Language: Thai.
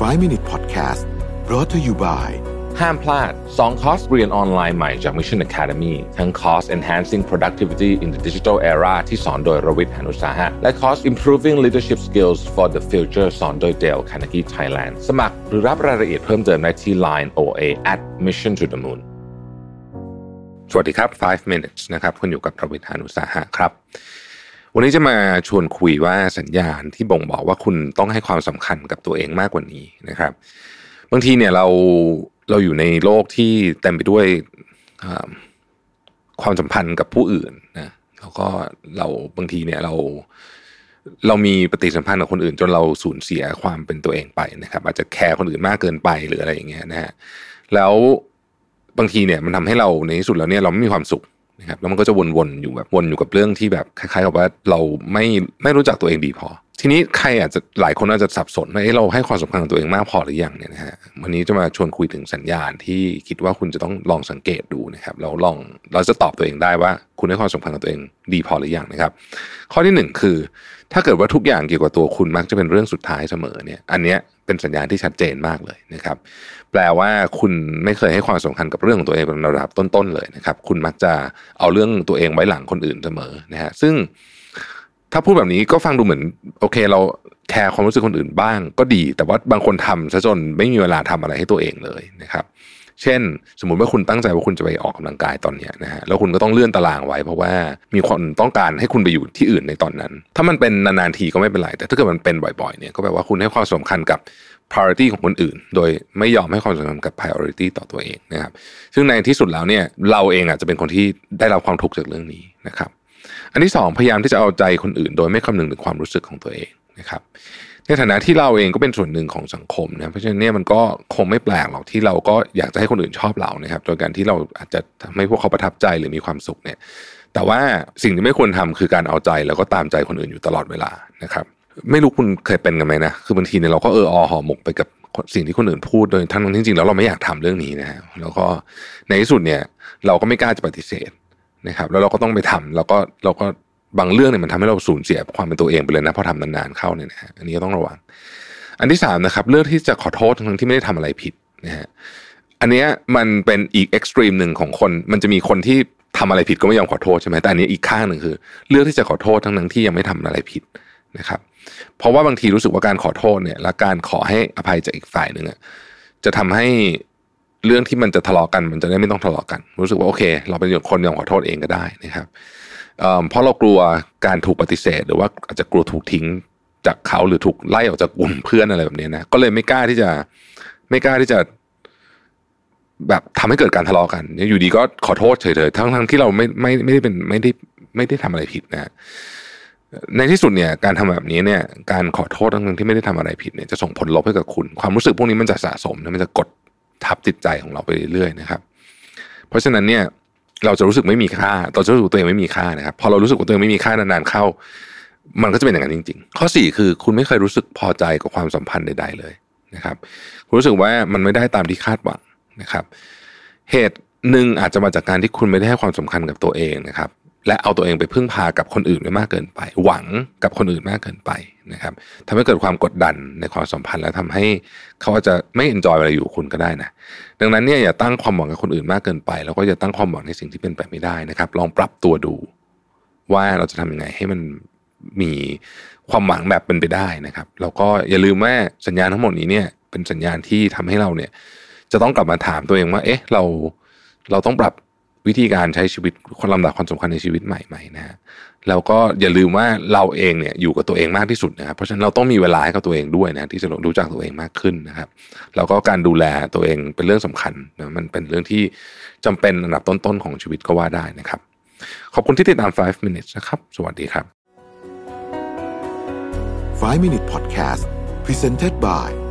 5 Minute Podcast brought to you by ห้ามพลาด 2 คอร์สเรียนออนไลน์ใหม่จาก Mission Academy ทั้งคอร์ส Enhancing Productivity in the Digital Era ที่สอนโดยรวิทย์หานุสาหะ และคอร์ส Improving Leadership Skills for the Future สอนโดย Dale Carnegie Thailand สมัครหรือรับรายละเอียดเพิ่มเติมได้ที่ Line OA at Mission to the Moon สวัสดีครับ 5 minutes นะครับคุณอยู่กับรวิทย์หานุสาหะครับ วันนี้จะมาชวนคุยว่าสัญญาณที่บ่งบอกว่าคุณต้องให้ความสำคัญกับตัวเองมากกว่านี้นะครับ บางทีเนี่ยเราเราอยู่ในโลกที่เต็มไปด้วยความสัมพันธ์กับผู้อื่นนะแล้วก็เราบางทีเนี่ยเราเรามีปฏิสัมพันธ์กับคนอื่น จนเราสูญเสียความเป็นตัวเองไปนะครับ อาจจะแคร์คนอื่นมากเกินไปหรืออะไรอย่างเงี้ยนะฮะแล้วบางทีเนี่ยมันทำให้เราในที่สุดแล้วเนี่ยเราไม่มีความสุข นะครับแล้วมันก็จะวนๆอยู่แบบวนอยู่กับเรื่องที่แบบคล้ายๆกับว่าเราไม่ไม่รู้จักตัวเองดีพอ ทีนี้ใครอาจจะหลายคนอาจจะสับสนว่าเราให้ความสำคัญกับตัวเองมากพอหรือยังเนี่ยนะฮะวันนี้จะมาชวนคุยถึงสัญญาณที่คิดว่าคุณจะต้องลองสังเกตดูนะครับแล้วลองเราจะตอบตัวเองได้ว่า คุณให้ความสำคัญกับตัวเองดีพอหรือยังนะครับ ข้อที่หนึ่งคือ ถ้าเกิดว่าทุกอย่างเกี่ยวกับตัวคุณมักจะเป็นเรื่องสุดท้ายเสมอเนี่ย อันเนี้ย เป็นสัญญาณที่ชัดเจนมากเลยนะครับ แปลว่าคุณไม่เคยให้ความสำคัญกับเรื่องของตัวเองเป็นระดับต้นๆเลยนะครับ คุณมักจะเอาเรื่องตัวเองไว้หลังคนอื่นเสมอนะฮะซึ่งถ้าพูดแบบนี้ก็ฟังดูเหมือนโอเค เราแคร์ความรู้สึกคนอื่นบ้างก็ดี แต่ว่าบางคนทำซะจนไม่มีเวลาทำอะไรให้ตัวเองเลยนะครับ เช่น สมมุติว่าคุณตั้งใจว่าคุณจะไปออกกำลังกายตอนนี้นะฮะแล้วคุณก็ต้องเลื่อนตารางไว้ เพราะว่ามีคนต้องการให้คุณไปอยู่ที่อื่นในตอนนั้น ถ้ามันเป็นนานๆทีก็ไม่เป็นไร แต่ถ้าเกิดมันเป็นบ่อยๆเนี่ยก็แปลว่าคุณให้ความสำคัญกับ priority ของคนอื่น โดยไม่ยอมให้ความสำคัญกับ priority ต่อตัวเองนะครับซึ่งในที่สุดแล้วเนี่ยเราเองอาจจะเป็นคนที่ได้รับความทุกข์จากเรื่องนี้นะครับอันที่สองพยายามที่จะเอาใจคนอื่น โดยไม่คำนึงถึงความรู้สึกของตัวเอง นะครับ ในฐานะที่เราเองก็เป็นส่วนหนึ่งของสังคมนะเพราะฉะนั้นเนี่ยมันก็คงไม่แปลกหรอกที่เราก็อยากจะให้คนอื่นชอบเรานะครับโดยการที่เราอาจจะทำให้พวกเขาประทับใจหรือมีความสุขเนี่ย แต่ว่าสิ่งที่ไม่ควรทำคือการเอาใจแล้วก็ตามใจคนอื่นอยู่ตลอดเวลานะครับ ไม่รู้คุณเคยเป็นกันไหมนะคือบางทีเนี่ยเราก็เอออห่อหมกไปกับสิ่งที่คนอื่นพูดโดยทั้งจริงๆแล้วเราไม่อยากทำเรื่องนี้นะฮะแล้วก็ในที่สุดเนี่ย เราก็ไม่กล้าจะปฏิเสธนะครับ แล้วเราก็ต้องไปทำแล้วก็เราก็ บางเรื่องเนี่ยมันทำให้เราสูญเสียความเป็นตัวเองไปเลยนะพอทำนานๆเข้าเนี่ยนะฮะอันนี้ก็ต้องระวัง อันที่สามนะครับเรื่องที่จะขอโทษทั้งที่ไม่ได้ทำอะไรผิดนะฮะอันนี้มันเป็นอีกเอ็กซ์ตรีมหนึ่งของคน มันจะมีคนที่ทำอะไรผิดก็ไม่ยอมขอโทษใช่ไหมแต่อันนี้อีกข้างหนึ่งคือเรื่องที่จะขอโทษทั้งนั้นที่ยังไม่ทำอะไรผิดนะครับ เพราะว่าบางทีรู้สึกว่าการขอโทษเนี่ย และการขอให้อภัยจากอีกฝ่ายหนึ่งจะทำให้เรื่องที่มันจะทะเลาะกัน มันจะได้ไม่ต้องทะเลาะกัน รู้สึกว่าโอเค เราเป็นคนยอมขอโทษเองก็ได้นะครับ เพราะเรากลัวการถูกปฏิเสธ หรือว่าอาจจะกลัวถูกทิ้งจากเขาหรือถูกไล่ออกจากกลุ่มเพื่อนอะไรแบบนี้นะก็เลยไม่กล้าที่จะไม่กล้าที่จะ แบบทำให้เกิดการทะเลาะกันอยู่ดีก็ขอโทษเฉยๆทั้งทั้งที่เราไม่ไม่ไม่ได้เป็นไม่ได้ไม่ได้ทำอะไรผิดนะในที่สุดเนี่ยการทำแบบนี้เนี่ย การขอโทษทั้งที่ไม่ได้ทำอะไรผิดเนี่ยจะส่งผลลบให้กับคุณ ความรู้สึกพวกนี้มันจะสะสมนะมันจะกดทับจิตใจของเราไปเรื่อยๆนะครับ เพราะฉะนั้นเนี่ย เราจะรู้สึกไม่มีค่าเราจะรู้สึกตัวเองไม่มีค่านะครับ พอเรารู้สึกว่าตัวเองไม่มีค่านานๆเข้า มันก็จะเป็นอย่างนั้นจริง ๆ ข้อสี่คือคุณไม่เคยรู้สึกพอใจกับความสัมพันธ์ใด ๆ เลยนะครับ คุณรู้สึกว่ามันไม่ได้ตามที่คาดหวังนะครับ เหตุหนึ่งอาจจะมาจากการที่คุณไม่ได้ให้ความสำคัญกับตัวเองนะครับ และเอาตัวเองไปพึ่งพากับคนอื่นไปมากเกินไป หวังกับคนอื่นมากเกินไปนะครับทำให้เกิดความกดดันในความสัมพันธ์ และทำให้เขาอาจจะไม่เอนจอยอะไรอยู่คุณก็ได้นะดังนั้นเนี่ยอย่าตั้งความหวังกับคนอื่นมากเกินไป แล้วก็อย่าตั้งความหวังในสิ่งที่เป็นไปไม่ได้นะครับ ลองปรับตัวดู ว่าเราจะทำยังไงให้มันมีความหวังแบบเป็นไปได้นะครับ แล้วก็อย่าลืมว่าสัญญาณทั้งหมดนี้เนี่ย เป็นสัญญาณที่ทำให้เราเนี่ย จะต้องกลับมาถามตัวเองว่า เอ๊ะเราเราต้องปรับ วิธีการใช้ชีวิตคนลำดับความสำคัญในชีวิตใหม่ๆนะฮะแล้วก็อย่าลืมว่าเราเองเนี่ยอยู่กับตัวเองมากที่สุดนะครับเพราะฉะนั้นเราต้องมีเวลาให้กับตัวเองด้วยนะที่จะรู้จักตัวเองมากขึ้นนะครับ แล้วก็การดูแลตัวเองเป็นเรื่องสำคัญนะมันเป็นเรื่องที่จำเป็นอันดับต้นๆของชีวิตก็ว่าได้นะครับ ขอบคุณที่ติดตาม 5 minutes นะครับ สวัสดีครับ 5 Minute Podcast Presented by